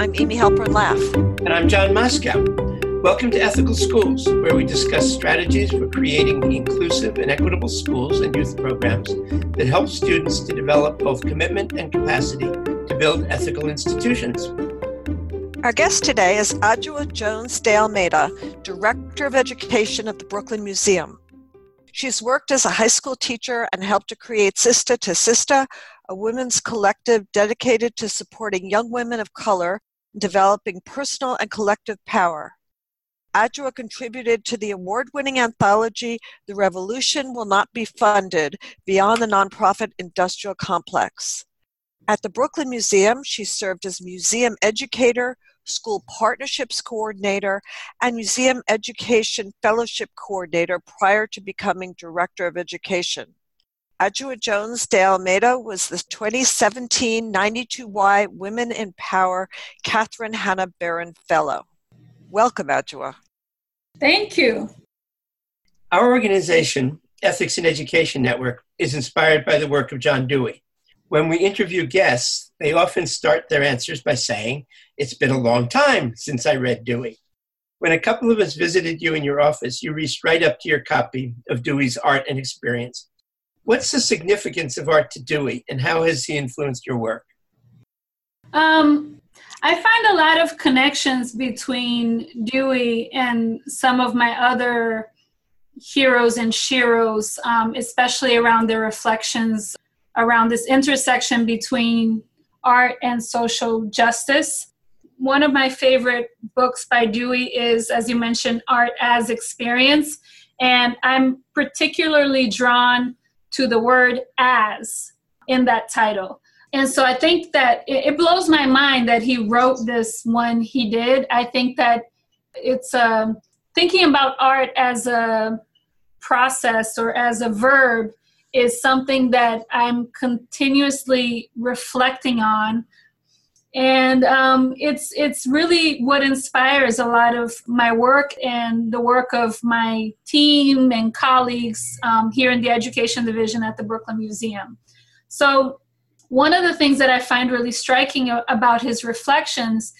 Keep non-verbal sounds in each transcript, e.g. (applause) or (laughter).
I'm Amy Halpern Laff. And I'm John Moscow. Welcome to Ethical Schools, where we discuss strategies for creating inclusive and equitable schools and youth programs that help students to develop both commitment and capacity to build ethical institutions. Our guest today is Adjoa Jones de Almeida, Director of Education at the Brooklyn Museum. She's worked as a high school teacher and helped to create Sista to Sista, a women's collective dedicated to supporting young women of color developing personal and collective power. Adjoa contributed to the award winning anthology The Revolution Will Not Be Funded Beyond the Nonprofit Industrial Complex. At the Brooklyn Museum, she served as museum educator, school partnerships coordinator, and museum education fellowship coordinator prior to becoming director of education. Adjoa Jones de Almeida was the 2017 92Y Women in Power Catherine Hannah Barron Fellow. Welcome, Adjoa. Thank you. Our organization, Ethics and Education Network, is inspired by the work of John Dewey. When we interview guests, they often start their answers by saying, It's been a long time since I read Dewey. When a couple of us visited you in your office, you reached right up to your copy of Dewey's Art and Experience. What's the significance of art to Dewey, and how has he influenced your work? Um, I find a lot of connections between Dewey and some of my other heroes and sheroes, um, especially around their reflections around this intersection between art and social justice. One of my favorite books by Dewey is, as you mentioned, Art as Experience. And I'm particularly drawn to the word as in that title. And so I think that it, blows my mind that he wrote this one he did. I think that it's uh, thinking about art as a process or as a verb is something that I'm continuously reflecting on. And um, it's it's really what inspires a lot of my work and the work of my team and colleagues um, here in the education division at the Brooklyn Museum. So one of the things that I find really striking about his reflections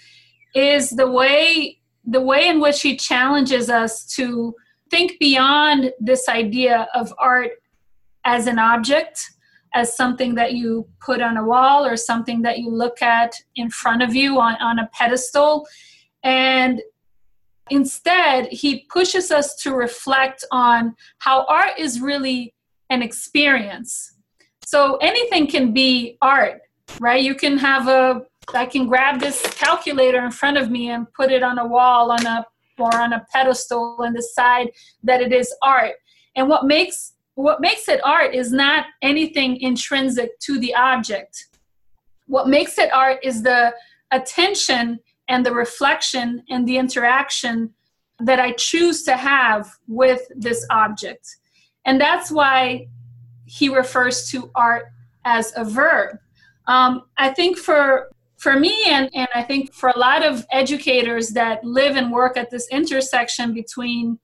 is the way the way in which he challenges us to think beyond this idea of art as an object as something that you put on a wall or something that you look at in front of you on, on a pedestal and instead he pushes us to reflect on how art is really an experience so anything can be art, right? You can have a, I can grab this calculator in front of me and put it on a wall on a or on a pedestal and decide that it is art. And what makes what makes it art is not anything intrinsic to the object. What makes it art is the attention and the reflection and the interaction that I choose to have with this object. And that's why he refers to art as a verb. Um, I think for for me and, and I think for a lot of educators that live and work at this intersection between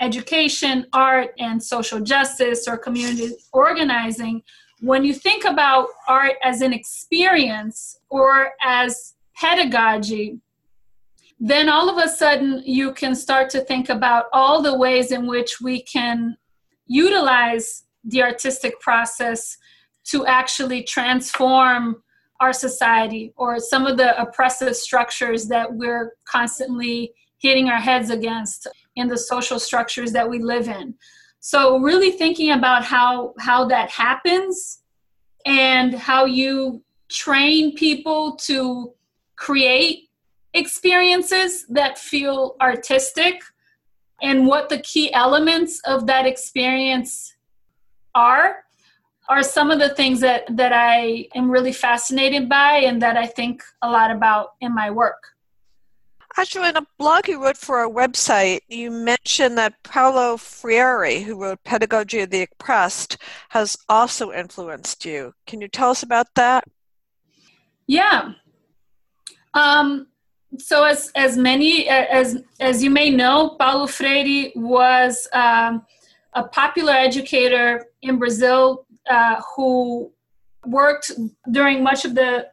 education, art, and social justice or community organizing, when you think about art as an experience or as pedagogy, then all of a sudden you can start to think about all the ways in which we can utilize the artistic process to actually transform our society or some of the oppressive structures that we're constantly hitting our heads against in the social structures that we live in so really thinking about how how that happens and how you train people to create experiences that feel artistic and what the key elements of that experience are are some of the things that that I am really fascinated by and that I think a lot about in my work. Actually, in a blog you wrote for our website, you mentioned that Paulo Freire, who wrote Pedagogy of the Oppressed, has also influenced you. Can you tell us about that? Yeah. Um, so, as as many as as you may know, Paulo Freire was um, a popular educator in Brazil uh, who worked during much of the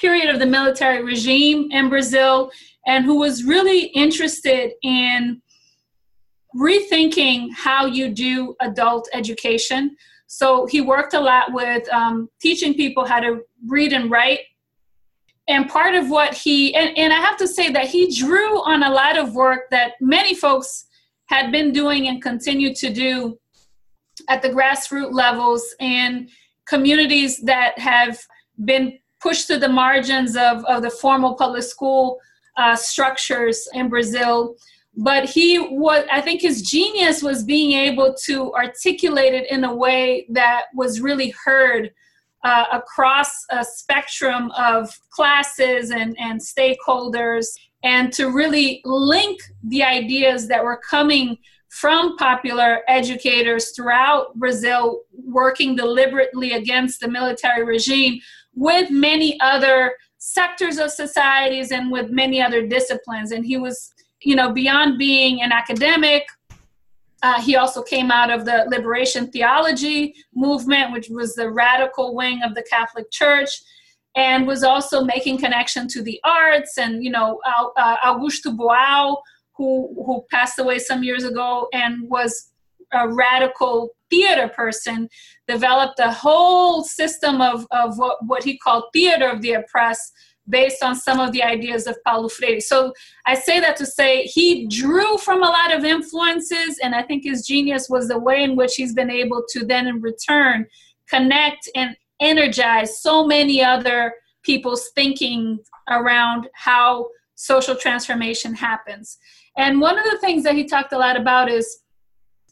period of the military regime in Brazil and who was really interested in rethinking how you do adult education. So he worked a lot with um, teaching people how to read and write. And part of what he, and, and I have to say that he drew on a lot of work that many folks had been doing and continue to do at the grassroots levels in communities that have been pushed to the margins of, of the formal public school uh, structures in Brazil. But he was, I think his genius was being able to articulate it in a way that was really heard uh, across a spectrum of classes and, and stakeholders, and to really link the ideas that were coming from popular educators throughout Brazil working deliberately against the military regime with many other sectors of societies and with many other disciplines. And he was, you know, beyond being an academic, uh, he also came out of the liberation theology movement, which was the radical wing of the Catholic Church, and was also making connection to the arts. And, you know, uh, Augusto Boal, who, who passed away some years ago and was a radical theater person, developed a whole system of, of what, what he called theater of the oppressed based on some of the ideas of Paulo Freire. So I say that to say he drew from a lot of influences, and I think his genius was the way in which he's been able to then in return connect and energize so many other people's thinking around how social transformation happens. And one of the things that he talked a lot about is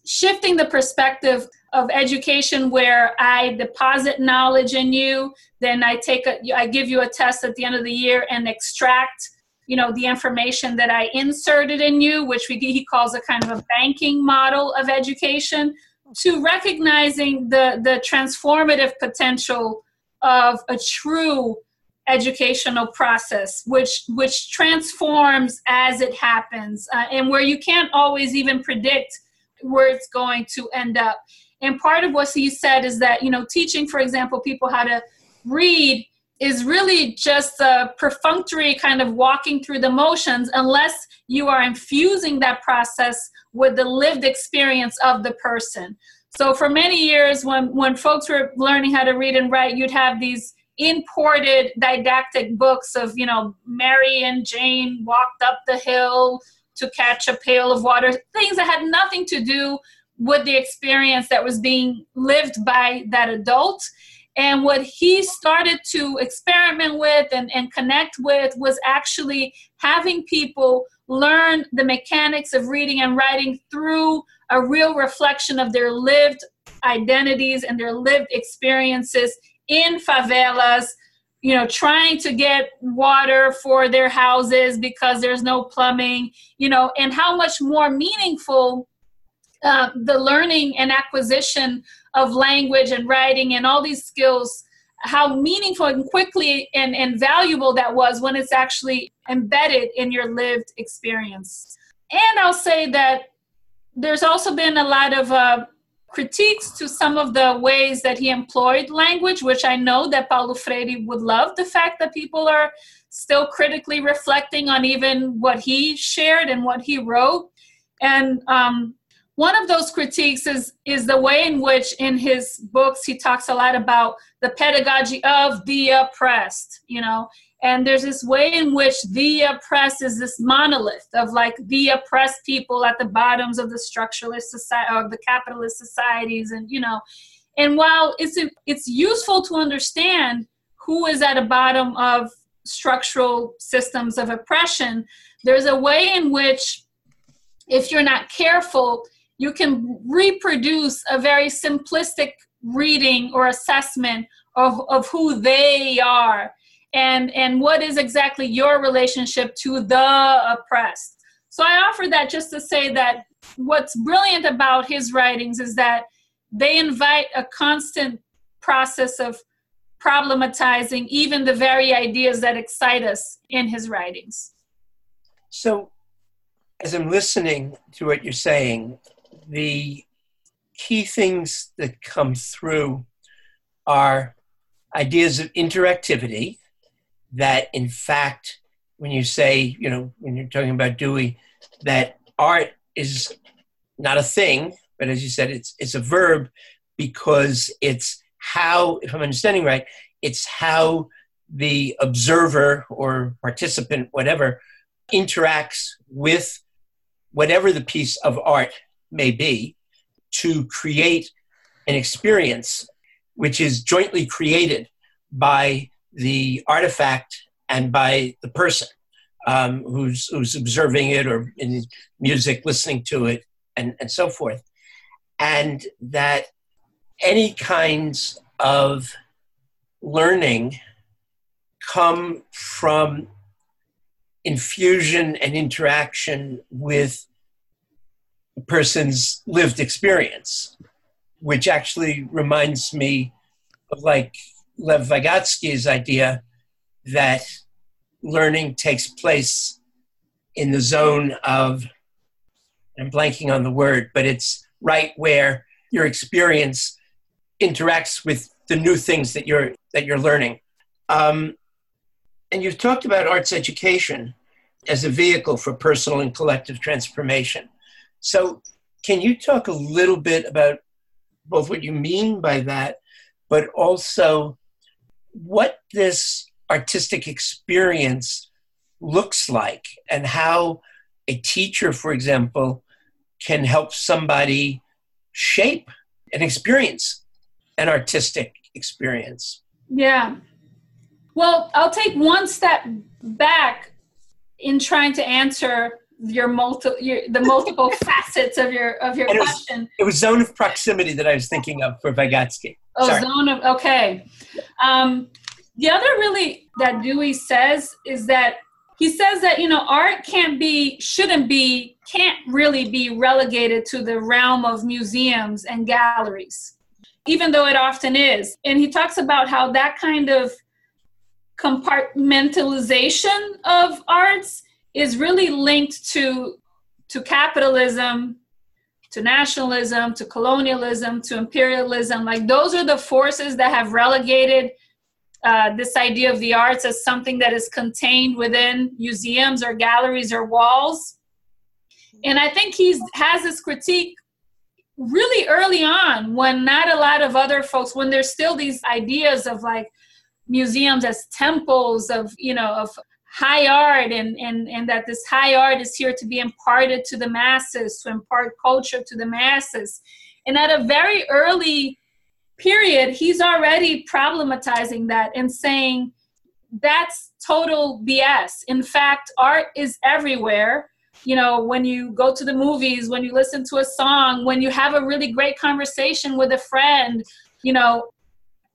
shifting the perspective of education where I deposit knowledge in you, then I take a, I give you a test at the end of the year and extract, you know, the information that I inserted in you, which we, he calls a kind of a banking model of education, to recognizing the the transformative potential of a true educational process which which transforms as it happens uh, and where you can't always even predict where it's going to end up. And part of what he said is that you know teaching for example people how to read is really just a perfunctory kind of walking through the motions unless you are infusing that process with the lived experience of the person. So for many years when when folks were learning how to read and write you'd have these imported didactic books of you know mary and jane walked up the hill to catch a pail of water things that had nothing to do with the experience that was being lived by that adult. And what he started to experiment with and, and connect with was actually having people learn the mechanics of reading and writing through a real reflection of their lived identities and their lived experiences in favelas, you know, trying to get water for their houses because there's no plumbing, you know, and how much more meaningful uh, the learning and acquisition of language and writing and all these skills how meaningful and quickly and, and valuable that was when it's actually embedded in your lived experience. And I'll say that there's also been a lot of uh, critiques to some of the ways that he employed language, which I know that Paulo Freire would love the fact that people are still critically reflecting on even what he shared and what he wrote. And um, one of those critiques is, is the way in which in his books he talks a lot about the pedagogy of the oppressed, you know, and there's this way in which the oppressed is this monolith of like the oppressed people at the bottoms of the structuralist society of the capitalist societies and you know. And while it's it's useful to understand who is at the bottom of structural systems of oppression there's a way in which if you're not careful you can reproduce a very simplistic reading or assessment of, of who they are and and what is exactly your relationship to the oppressed? So i offer that just to say that what's brilliant about his writings is that they invite a constant process of problematizing even the very ideas that excite us in his writings. So as i'm listening to what you're saying the key things that come through are ideas of interactivity that in fact, when you say, you know, when you're talking about Dewey, that art is not a thing, but as you said, it's it's a verb because it's how, if I'm understanding right, it's how the observer or participant, whatever, interacts with whatever the piece of art may be to create an experience which is jointly created by the artifact and by the person um, who's, who's observing it or in music listening to it and, and so forth. And that any kinds of learning come from infusion and interaction with a person's lived experience, which actually reminds me of like Lev Vygotsky's idea that learning takes place in the zone of, I'm blanking on the word, but it's right where your experience interacts with the new things that you're that you're learning. Um, and you've talked about arts education as a vehicle for personal and collective transformation. So, can you talk a little bit about both what you mean by that, but also what this artistic experience looks like and how a teacher, for example, can help somebody shape an experience, an artistic experience? Yeah. Well, I'll take one step back in trying to answer your multi your, the multiple (laughs) facets of your of your it question. Was, it was zone of proximity that I was thinking of for Vygotsky. Oh, Sorry. zone of okay. Um, the other really that Dewey says is that he says that you know art can't be shouldn't be can't really be relegated to the realm of museums and galleries even though it often is and he talks about how that kind of compartmentalization of arts is really linked to to capitalism to nationalism to colonialism to imperialism. Like those are the forces that have relegated uh, this idea of the arts as something that is contained within museums or galleries or walls. And i think he has this critique really early on when not a lot of other folks when there's still these ideas of like museums as temples of you know of high art and and and that this high art is here to be imparted to the masses to impart culture to the masses. And at a very early period he's already problematizing that and saying that's total bs in fact art is everywhere. You know when you go to the movies when you listen to a song when you have a really great conversation with a friend you know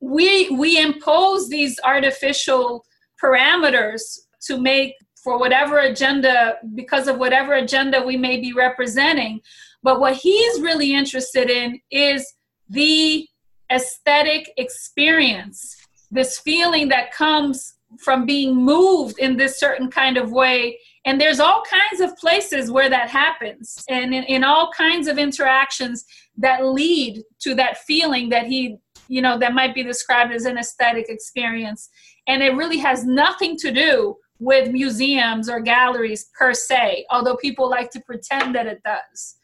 we we impose these artificial parameters to make for whatever agenda because of whatever agenda we may be representing. But what he's really interested in is the aesthetic experience this feeling that comes from being moved in this certain kind of way. And there's all kinds of places where that happens and in, in all kinds of interactions that lead to that feeling that he you know that might be described as an aesthetic experience. And it really has nothing to do with museums or galleries per se although people like to pretend that it does.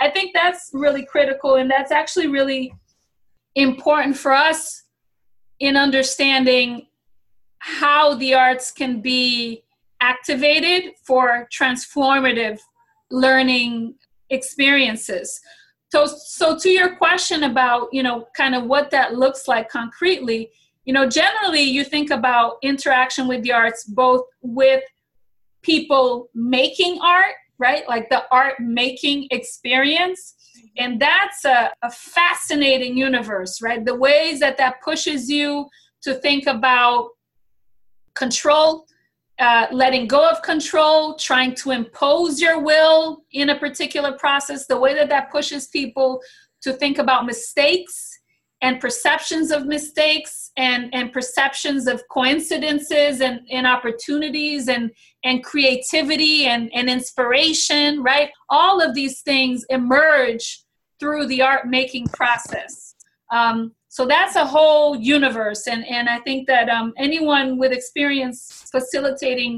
I think that's really critical and that's actually really important for us in understanding how the arts can be activated for transformative learning experiences. So so to your question about you know kind of what that looks like concretely you know generally you think about interaction with the arts both with people making art right? Like the art making experience. And that's a, a fascinating universe right? The ways that that pushes you to think about control uh, letting go of control, trying to impose your will in a particular process, the way that that pushes people to think about mistakes and perceptions of mistakes and, and perceptions of coincidences and, and opportunities and, and creativity and, and inspiration, right? All of these things emerge through the art making process. Um, So that's a whole universe. And, and I think that um, anyone with experience facilitating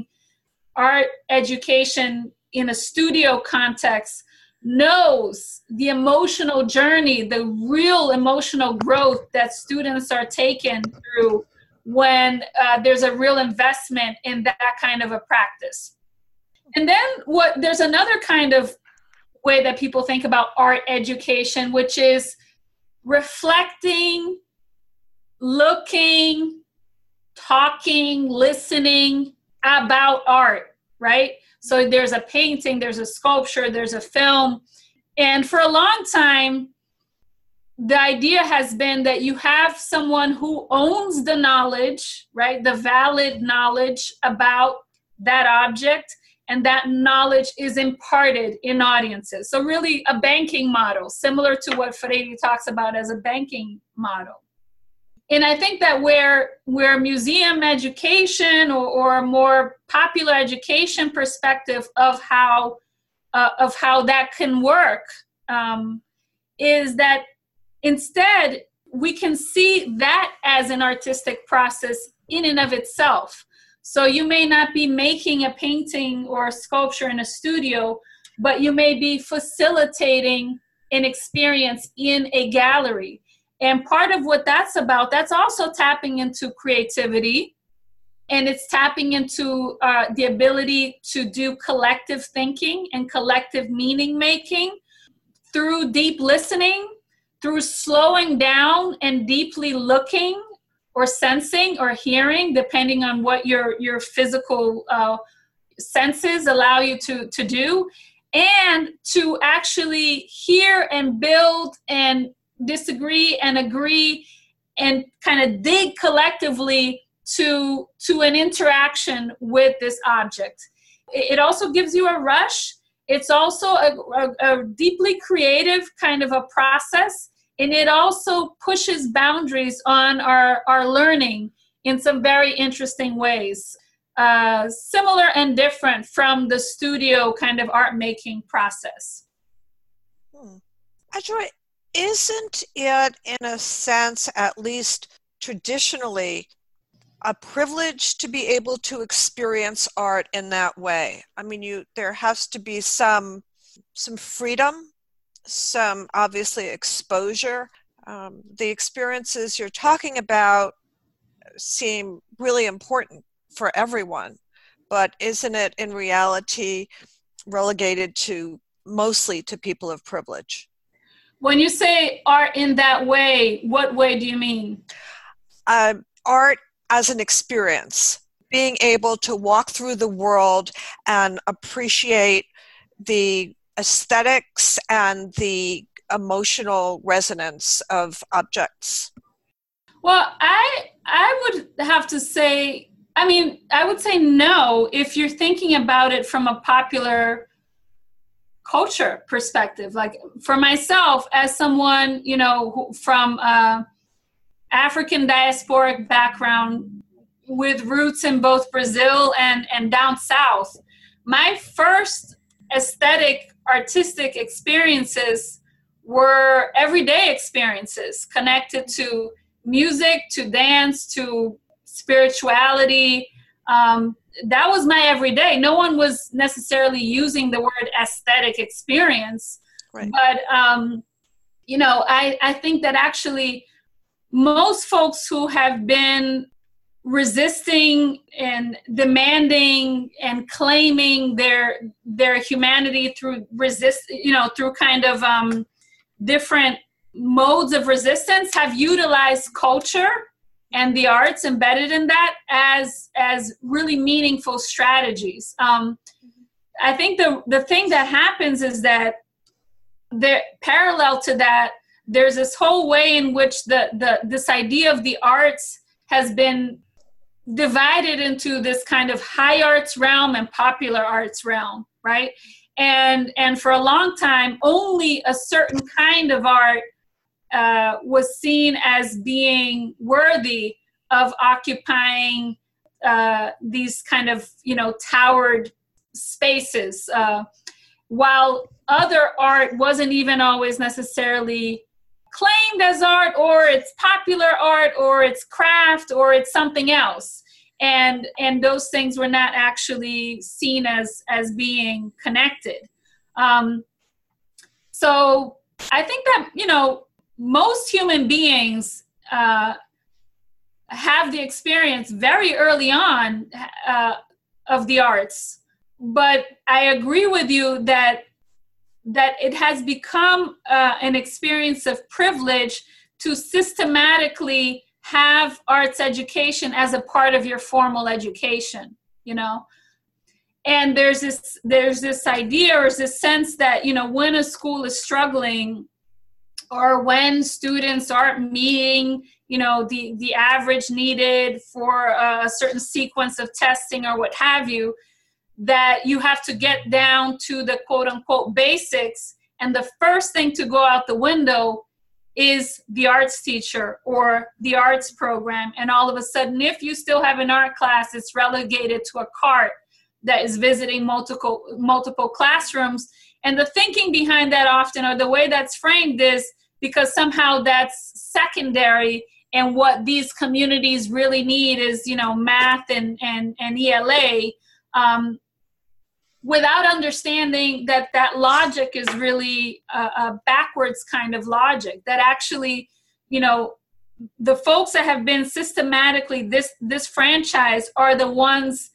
art education in a studio context knows the emotional journey, the real emotional growth that students are taken through when uh, there's a real investment in that kind of a practice. And then what there's another kind of way that people think about art education, which is reflecting, looking, talking, listening about art, right? So there's a painting, there's a sculpture, there's a film. And for a long time, the idea has been that you have someone who owns the knowledge, right? The valid knowledge about that object, and that knowledge is imparted in audiences. So, really, a banking model, similar to what Freire talks about as a banking model and I think that where where museum education or, or a more popular education perspective of how uh, of how that can work um, is that instead we can see that as an artistic process in and of itself. So you may not be making a painting or a sculpture in a studio, but you may be facilitating an experience in a gallery and part of what that's about, that's also tapping into creativity. And it's tapping into uh, the ability to do collective thinking and collective meaning making through deep listening, through slowing down and deeply looking or sensing or hearing, depending on what your, your physical uh, senses allow you to, to do, and to actually hear and build and disagree and agree and kind of dig collectively to to an interaction with this object. It also gives you a rush. It's also a, a, a, deeply creative kind of a process and it also pushes boundaries on our, our learning in some very interesting ways. Uh, similar and different from the studio kind of art making process. Hmm. Adjoa, isn't it, in a sense, at least traditionally, a privilege to be able to experience art in that way? I mean, you there has to be some some freedom, some obviously exposure. Um, the experiences you're talking about seem really important for everyone, but isn't it in reality relegated to mostly to people of privilege? When you say art in that way, what way do you mean? Uh, art as an experience, being able to walk through the world and appreciate the aesthetics and the emotional resonance of objects. Well, I I would have to say I mean, I would say no if you're thinking about it from a popular culture perspective. Like for myself as someone you know from uh, african diasporic background with roots in both brazil and and down south my first aesthetic artistic experiences were everyday experiences connected to music to dance to spirituality um, that was my everyday. No one was necessarily using the word aesthetic experience, right. but um, you know, I I think that actually most folks who have been resisting and demanding and claiming their their humanity through resist you know through kind of um, different modes of resistance have utilized culture and the arts embedded in that as as really meaningful strategies. Um, i think the the thing that happens is that there parallel to that there's this whole way in which the the this idea of the arts has been divided into this kind of high arts realm and popular arts realm right? And and for a long time only a certain kind of art uh, was seen as being worthy of occupying uh, these kind of you know towered spaces uh, while other art wasn't even always necessarily claimed as art or it's popular art or it's craft or it's something else. And and those things were not actually seen as as being connected. Um, so i think that you know most human beings uh, have the experience very early on uh, of the arts. But i agree with you that that it has become uh, an experience of privilege to systematically have arts education as a part of your formal education you know? And there's this there's this idea or this sense that you know when a school is struggling or when students aren't meeting you know the the average needed for a certain sequence of testing or what have you that you have to get down to the quote unquote basics. And the first thing to go out the window is the arts teacher or the arts program. And all of a sudden if you still have an art class it's relegated to a cart that is visiting multiple multiple classrooms. And the thinking behind that often or the way that's framed is because somehow that's secondary and what these communities really need is you know math and and, and ela um, without understanding that that logic is really a, a, backwards kind of logic that actually you know the folks that have been systematically this this franchise are the ones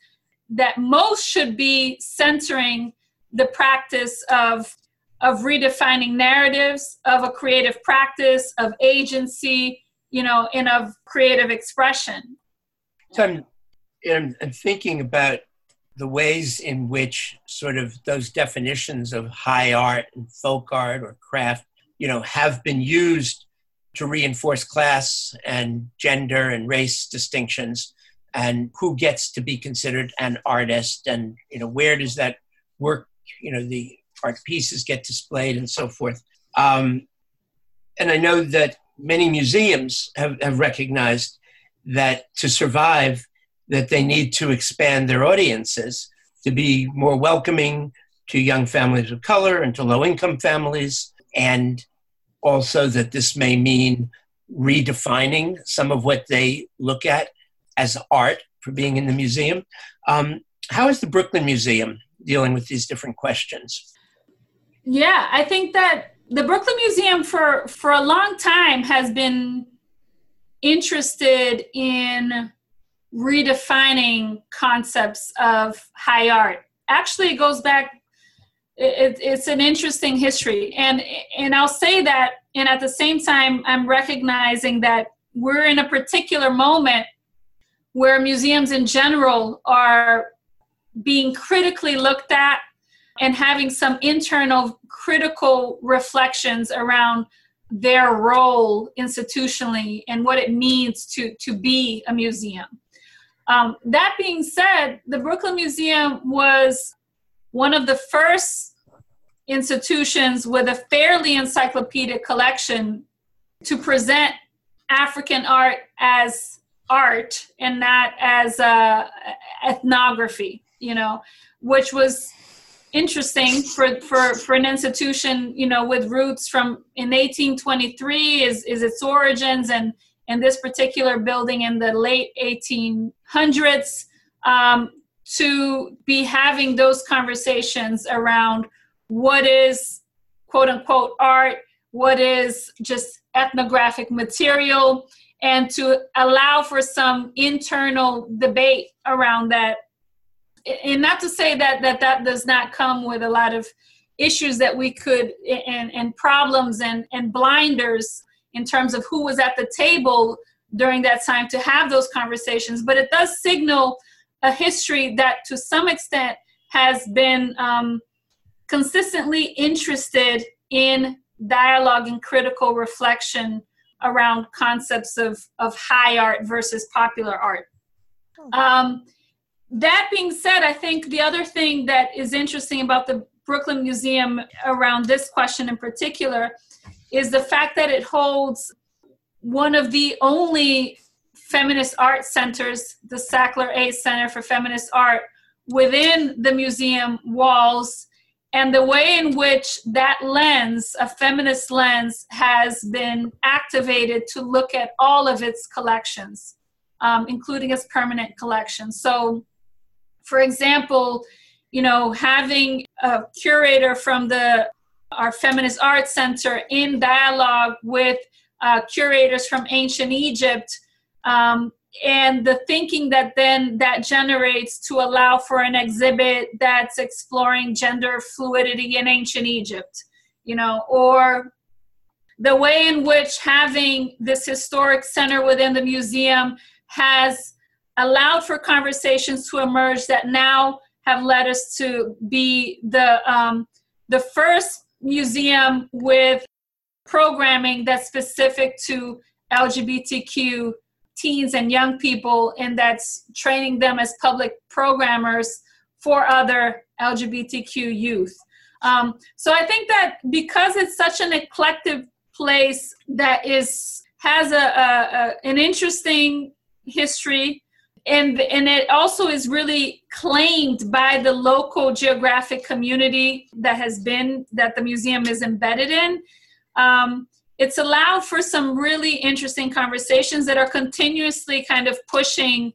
that most should be centering the practice of of redefining narratives of a creative practice of agency you know and of creative expression. So i'm, I'm thinking about the ways in which sort of those definitions of high art and folk art or craft, you know, have been used to reinforce class and gender and race distinctions and who gets to be considered an artist and you know where does that work you know the art pieces get displayed and so forth um, and i know that many museums have, have recognized that to survive that they need to expand their audiences to be more welcoming to young families of color and to low income families, and also that this may mean redefining some of what they look at as art for being in the museum. Um, how is the Brooklyn Museum dealing with these different questions? Yeah, I think that the Brooklyn Museum for for a long time has been interested in redefining concepts of high art. Actually, it goes back. It, it's an interesting history, and and I'll say that, and at the same time, I'm recognizing that we're in a particular moment where museums in general are being critically looked at and having some internal critical reflections around their role institutionally and what it means to to be a museum. Um, that being said, the Brooklyn Museum was one of the first institutions with a fairly encyclopedic collection to present African art as art and not as uh, ethnography, you know, which was interesting for, for, for an institution, you know, with roots from in 1823 is, is its origins and and this particular building in the late 1800s um, to be having those conversations around what is quote unquote art, what is just ethnographic material, and to allow for some internal debate around that. And not to say that that, that does not come with a lot of issues that we could and, and problems and, and blinders in terms of who was at the table during that time to have those conversations. But it does signal a history that, to some extent, has been um, consistently interested in dialogue and critical reflection around concepts of, of high art versus popular art. Hmm. Um, that being said, I think the other thing that is interesting about the Brooklyn Museum around this question in particular is the fact that it holds one of the only feminist art centers, the Sackler A Center for Feminist Art, within the museum walls. and the way in which that lens, a feminist lens, has been activated to look at all of its collections, um, including its permanent collection. So, for example, you know, having a curator from the our Feminist Arts Center in dialogue with uh, curators from ancient Egypt um, and the thinking that then that generates to allow for an exhibit that's exploring gender fluidity in ancient Egypt, you know, or the way in which having this historic center within the museum has allowed for conversations to emerge that now have led us to be the um, the first museum with programming that's specific to LGBTQ teens and young people, and that's training them as public programmers for other LGBTQ youth. Um, so I think that because it's such an eclectic place that is has a, a, a an interesting history and and it also is really claimed by the local geographic community that has been that the museum is embedded in. Um, it's allowed for some really interesting conversations that are continuously kind of pushing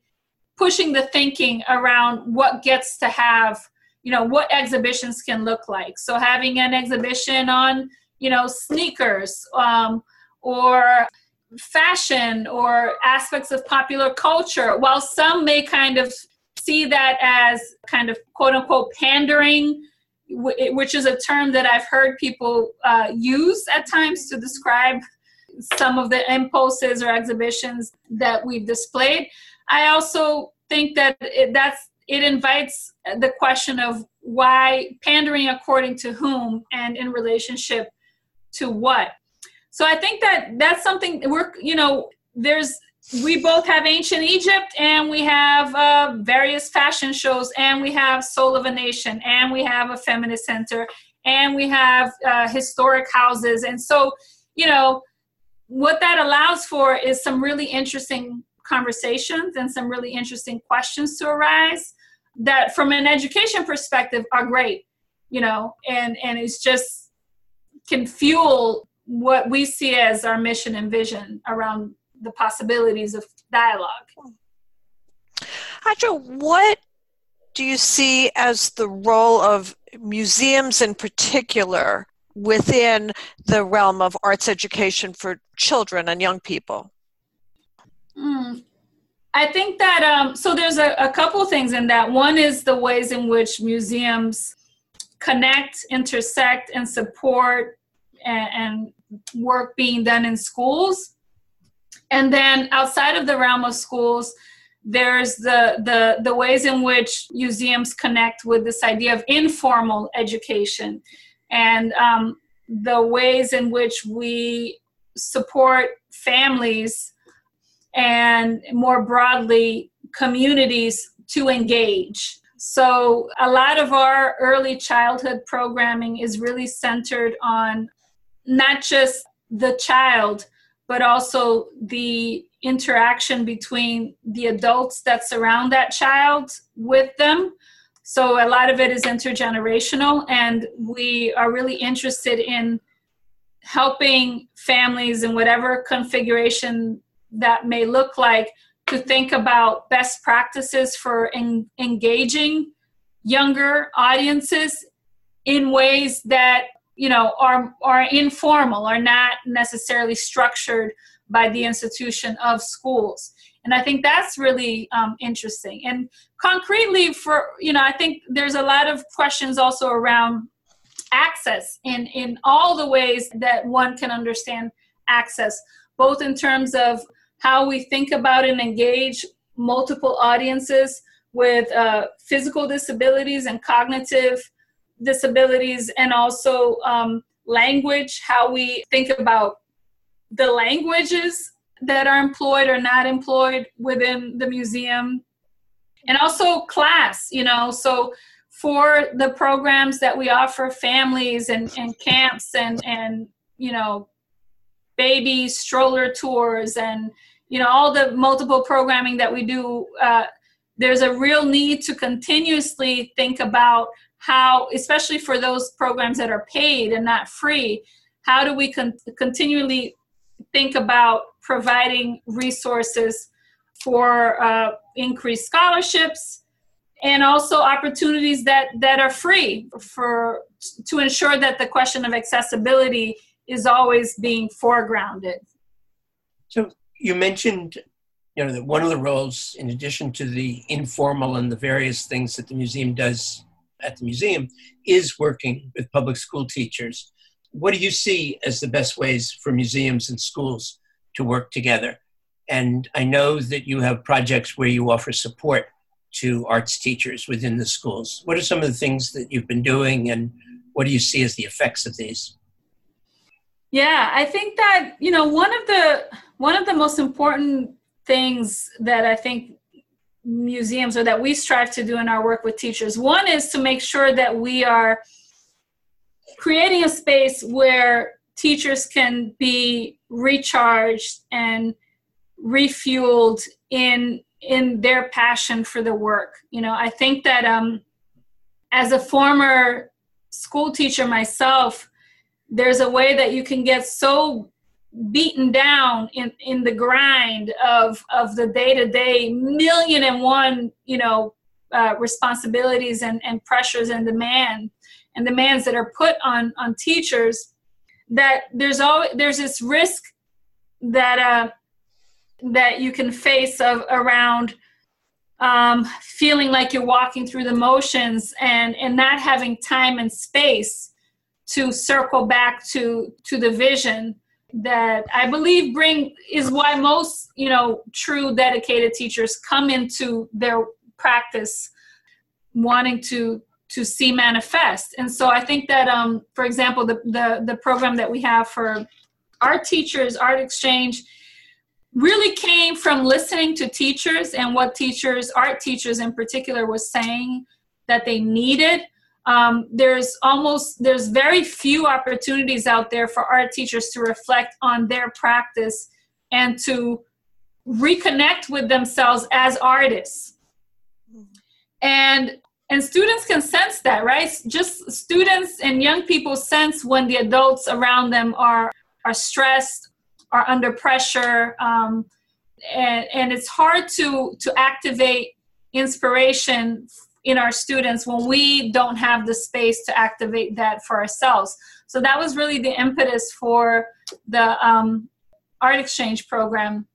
pushing the thinking around what gets to have you know what exhibitions can look like. So having an exhibition on you know sneakers um, or fashion or aspects of popular culture while some may kind of see that as kind of quote unquote pandering which is a term that I've heard people uh, use at times to describe some of the impulses or exhibitions that we've displayed. I also think that it, that's it invites the question of why pandering according to whom and in relationship to what. So I think that that's something we're you know there's we both have ancient Egypt and we have uh, various fashion shows and we have Soul of a Nation and we have a feminist center and we have uh, historic houses. And so, you know, what that allows for is some really interesting conversations and some really interesting questions to arise that from an education perspective are great, you know, and, and it's just can fuel what we see as our mission and vision around the possibilities of dialogue. Adjoa, what do you see as the role of museums in particular within the realm of arts education for children and young people? Mm, I think that, um, so there's a, a couple things in that. One is the ways in which museums connect, intersect, and support and, work being done in schools. And then outside of the realm of schools there's the the the ways in which museums connect with this idea of informal education and um, the ways in which we support families and more broadly communities to engage. So a lot of our early childhood programming is really centered on not just the child but also the interaction between the adults that surround that child with them. So a lot of it is intergenerational, and we are really interested in helping families in whatever configuration that may look like to think about best practices for en- engaging younger audiences in ways that you know are are informal are not necessarily structured by the institution of schools. And i think that's really um, interesting. And concretely for you know i think there's a lot of questions also around access in in all the ways that one can understand access both in terms of how we think about and engage multiple audiences with uh, physical disabilities and cognitive disabilities and also um, language, how we think about the languages that are employed or not employed within the museum, and also class, you know. So for the programs that we offer families and, and camps and, and, you know, baby stroller tours and, you know, all the multiple programming that we do, uh, there's a real need to continuously think about how, especially for those programs that are paid and not free, how do we con- continually think about providing resources for uh, increased scholarships and also opportunities that that are free for to ensure that the question of accessibility is always being foregrounded. So you mentioned you know that one of the roles in addition to the informal and the various things that the museum does at the museum is working with public school teachers. What do you see as the best ways for museums and schools to work together? And i know that you have projects where you offer support to arts teachers within the schools. What are some of the things that you've been doing and what do you see as the effects of these? Yeah i think that you know one of the one of the most important things that I think museums or that we strive to do in our work with teachers. One is to make sure that we are creating a space where teachers can be recharged and refueled in in their passion for the work. You know i think that um as a former school teacher myself there's a way that you can get so beaten down in in the grind of of the day to day million and one you know uh, responsibilities and and pressures and demand and demands that are put on on teachers that there's always there's this risk that uh that you can face of around um, feeling like you're walking through the motions and and not having time and space to circle back to to the vision that I believe bring is why most you know true dedicated teachers come into their practice wanting to to see manifest. And so i think that um for example the the, the program that we have for our teachers art exchange really came from listening to teachers and what teachers art teachers in particular was saying that they needed um, there's almost there's very few opportunities out there for art teachers to reflect on their practice and to reconnect with themselves as artists. And and students can sense that right? Just students and young people sense when the adults around them are are stressed are under pressure um, and and it's hard to to activate inspiration in our students when we don't have the space to activate that for ourselves. So that was really the impetus for the um, art exchange program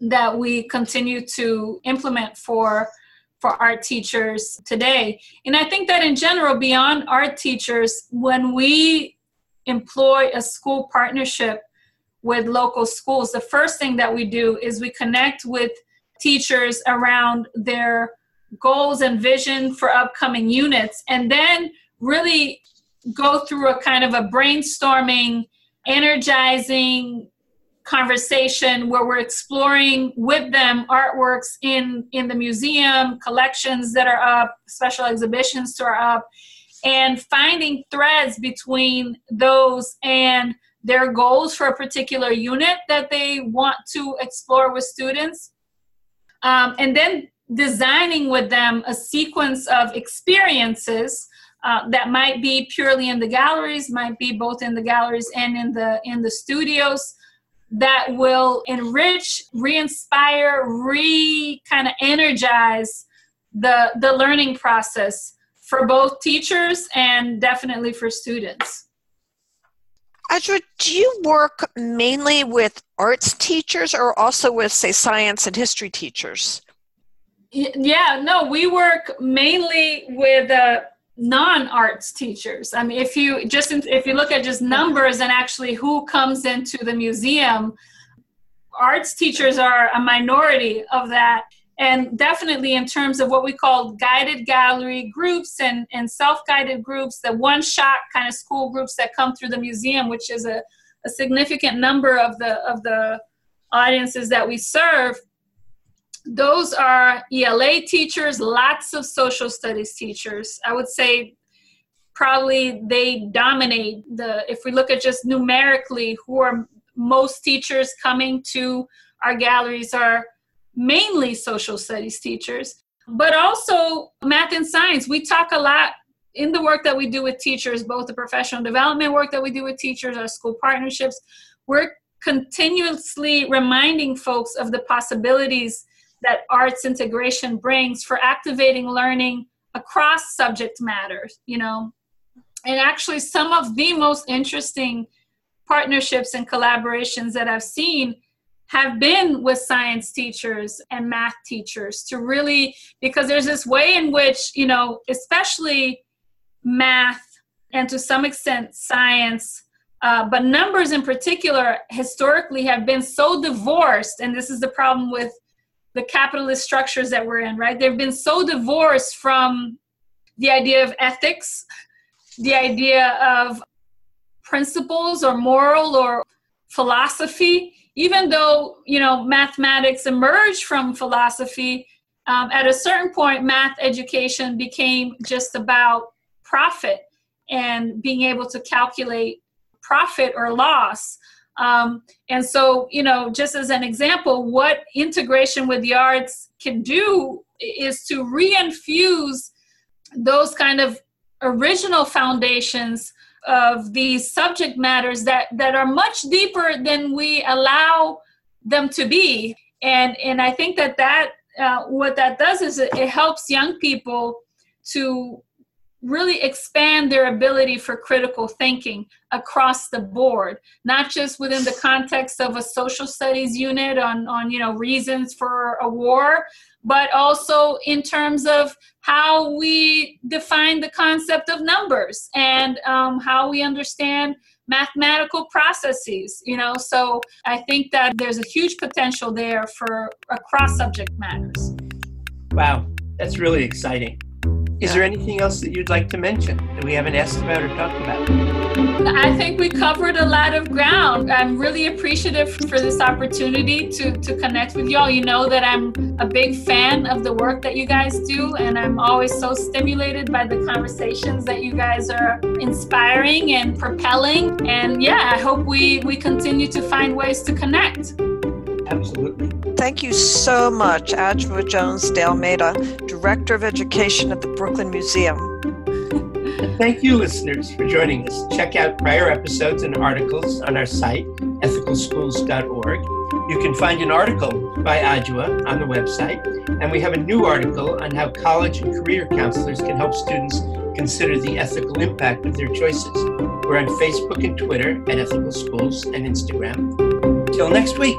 that we continue to implement for for art teachers today. And I think that in general, beyond art teachers, when we employ a school partnership with local schools, the first thing that we do is we connect with teachers around their goals and vision for upcoming units and then really go through a kind of a brainstorming energizing conversation where we're exploring with them artworks in in the museum collections that are up special exhibitions that are up and finding threads between those and their goals for a particular unit that they want to explore with students. Um, and then designing with them a sequence of experiences uh, that might be purely in the galleries might be both in the galleries and in the in the studios that will enrich re-inspire re kind of energize the the learning process for both teachers and definitely for students Adjoa, do you work mainly with arts teachers or also with, say, science and history teachers? Yeah no we work mainly with uh, non-arts teachers. I mean if you just if you look at just numbers and actually who comes into the museum arts teachers are a minority of that. And definitely in terms of what we call guided gallery groups and, and self-guided groups the one-shot kind of school groups that come through the museum which is a, a significant number of the of the audiences that we serve those are ELA teachers, lots of social studies teachers. I would say probably they dominate the, if we look at just numerically, who are most teachers coming to our galleries are mainly social studies teachers, but also math and science. We talk a lot in the work that we do with teachers, both the professional development work that we do with teachers, our school partnerships, we're continuously reminding folks of the possibilities that arts integration brings for activating learning across subject matters, you know. And actually, some of the most interesting partnerships and collaborations that I've seen have been with science teachers and math teachers to really, because there's this way in which, you know, especially math and to some extent science uh, but numbers in particular historically have been so divorced and this is the problem with the capitalist structures that we're in right they've been so divorced from the idea of ethics the idea of principles or moral or philosophy even though you know mathematics emerged from philosophy um, at a certain point math education became just about profit and being able to calculate profit or loss. Um, and so, you know, just as an example, what integration with the arts can do is to reinfuse those kind of original foundations of these subject matters that that are much deeper than we allow them to be. And and i think that that uh, what that does is it, it helps young people to really expand their ability for critical thinking across the board not just within the context of a social studies unit on on you know reasons for a war but also in terms of how we define the concept of numbers and um, how we understand mathematical processes you know? So i think that there's a huge potential there for across subject matters. Wow that's really exciting is there anything else that you'd like to mention that we haven't asked about or talked about? I think we covered a lot of ground. I'm really appreciative for this opportunity to, to connect with y'all. You know that I'm a big fan of the work that you guys do, and I'm always so stimulated by the conversations that you guys are inspiring and propelling. And yeah, I hope we, we continue to find ways to connect. Absolutely. Thank you so much, Adjoa Jones de Almeida, Director of Education at the Brooklyn Museum. Thank you, listeners, for joining us. Check out prior episodes and articles on our site, ethicalschools.org. You can find an article by Adjoa on the website, and we have a new article on how college and career counselors can help students consider the ethical impact of their choices. We're on Facebook and Twitter at Ethical Schools and Instagram. Till next week.